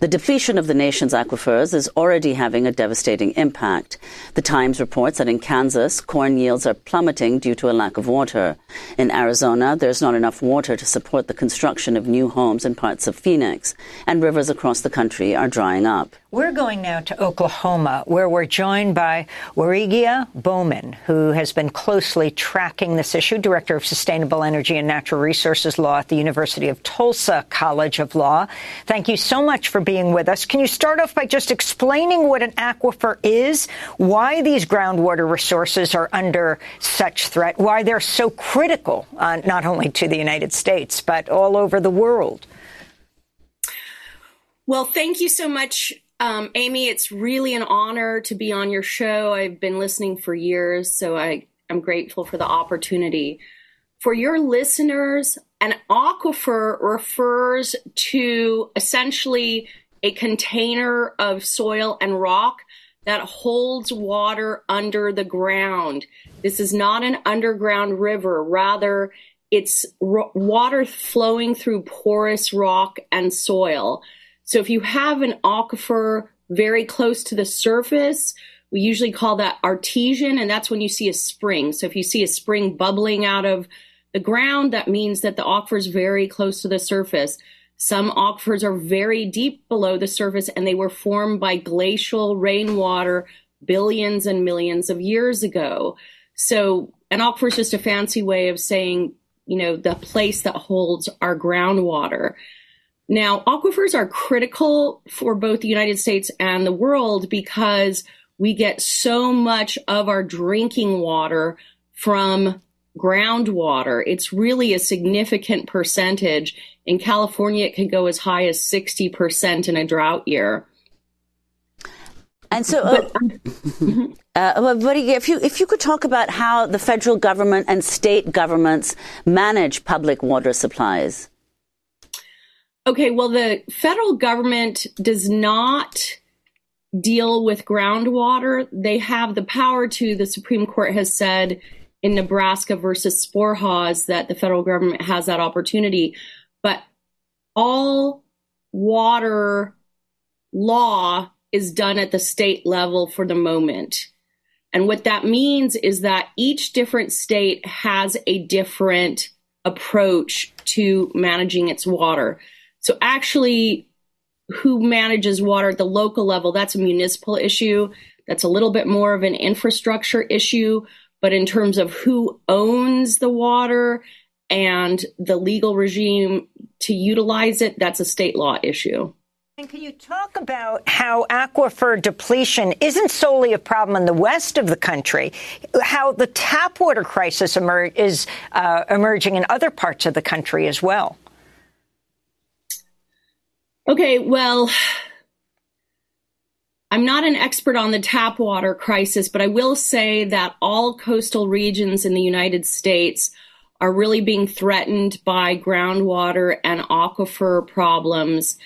The depletion of the nation's aquifers is already having a devastating impact. The Times reports that in Kansas, corn yields are plummeting due to a lack of water. In Arizona, there's not enough water to support the construction of new homes in parts of Phoenix, and rivers across the country are drying up. We're going now to Oklahoma, where we're joined by Warigia Bowman, who has been closely tracking this issue, Director of Sustainable Energy and Natural Resources Law at the University of Tulsa College of Law. Thank you so much for being with us. Can you start off by just explaining what an aquifer is, why these groundwater resources are under such threat, why they're so critical, uh, not only to the United States, but all over the world? Well, thank you so much um, Amy, it's really an honor to be on your show. I've been listening for years, so I am grateful for the opportunity. For your listeners, an aquifer refers to essentially a container of soil and rock that holds water under the ground. This is not an underground river. Rather, it's water flowing through porous rock and soil. So if you have an aquifer very close to the surface, we usually call that artesian, and that's when you see a spring. So if you see a spring bubbling out of the ground, that means that the aquifer is very close to the surface. Some aquifers are very deep below the surface, and they were formed by glacial rainwater billions and millions of years ago. So an aquifer is just a fancy way of saying, you know, the place that holds our groundwater. Now, aquifers are critical for both the United States and the world because we get so much of our drinking water from groundwater. It's really a significant percentage. In California, it can go as high as 60% in a drought year. And so, uh, uh, if you if you could talk about how the federal government and state governments manage public water supplies. Okay, well, the federal government does not deal with groundwater. They have the power to. The Supreme Court has said in Nebraska versus Sporhase that the federal government has that opportunity, but all water law is done at the state level for the moment. And what that means is that each different state has a different approach to managing its water. So actually, who manages water at the local level, that's a municipal issue. That's a little bit more of an infrastructure issue. But in terms of who owns the water and the legal regime to utilize it, that's a state law issue. And can you talk about how aquifer depletion isn't solely a problem in the west of the country, how the tap water crisis emer- is uh, emerging in other parts of the country as well? Okay, well, I'm not an expert on the tap water crisis, but I will say that all coastal regions in the United States are really being threatened by groundwater and aquifer problems.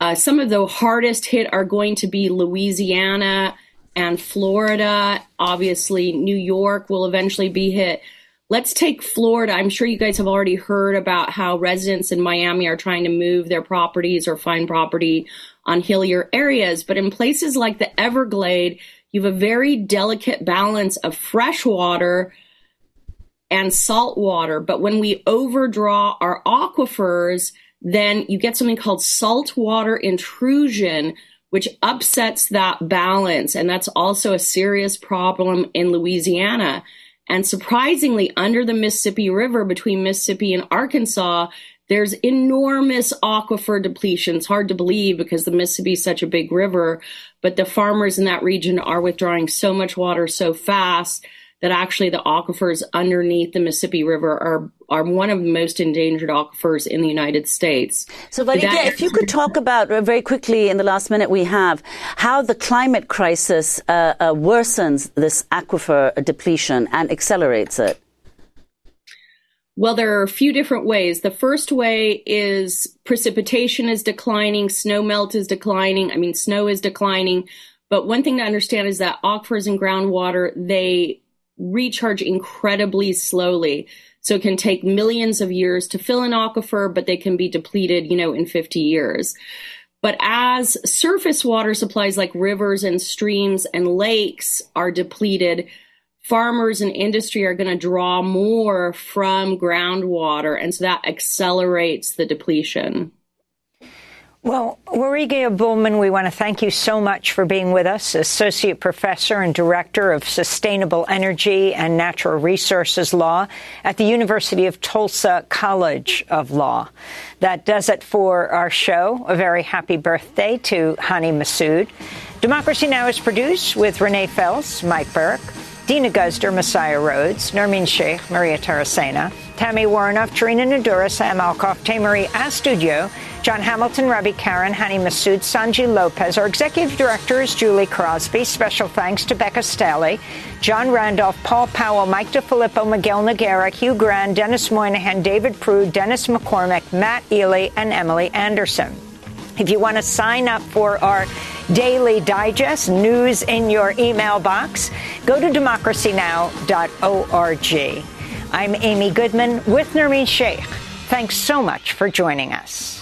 Uh, some of the hardest hit are going to be Louisiana and Florida. Obviously, New York will eventually be hit. Let's take Florida. I'm sure you guys have already heard about how residents in Miami are trying to move their properties or find property on hillier areas. But in places like the Everglade, you have a very delicate balance of fresh water and salt water. But when we overdraw our aquifers, then you get something called saltwater intrusion, which upsets that balance. And that's also a serious problem in Louisiana. And surprisingly, under the Mississippi River between Mississippi and Arkansas, there's enormous aquifer depletion. It's hard to believe because the Mississippi is such a big river, but the farmers in that region are withdrawing so much water so fast that actually the aquifers underneath the Mississippi River are are one of the most endangered aquifers in the United States. So, Warigia, if you could talk about uh, very quickly in the last minute we have how the climate crisis uh, uh, worsens this aquifer depletion and accelerates it. Well, there are a few different ways. The first way is precipitation is declining, snow melt is declining. I mean, snow is declining. But one thing to understand is that aquifers and groundwater, they recharge incredibly slowly. So it can take millions of years to fill an aquifer, but they can be depleted, you know, in 50 years. But as surface water supplies like rivers and streams and lakes are depleted, farmers and industry are going to draw more from groundwater. And so that accelerates the depletion. Well, Warigia Bowman, we want to thank you so much for being with us, Associate Professor and Director of Sustainable Energy and Natural Resources Law at the University of Tulsa College of Law. That does it for our show. A very happy birthday to Hany Massoud. Democracy Now! is produced with Renee Feltz, Mike Burke, Dina Guzder, Messiah Rhodes, Nermeen Sheikh, Maria Taracena, Tami Woronoff, Charina Nadura, Sam Alcoff, Tey-Marie Astudillo, John Hamilton, Ravi Karen, Hany Massoud, Sanji Lopez. Our executive director is Julie Crosby. Special thanks to Becca Staley, John Randolph, Paul Powell, Mike DeFilippo, Miguel Noguera, Hugh Grant, Dennis Moynihan, David Prude, Dennis McCormick, Matt Ely, and Emily Anderson. If you want to sign up for our daily digest news in your email box, go to democracynow.org. I'm Amy Goodman with Nermeen Sheikh. Thanks so much for joining us.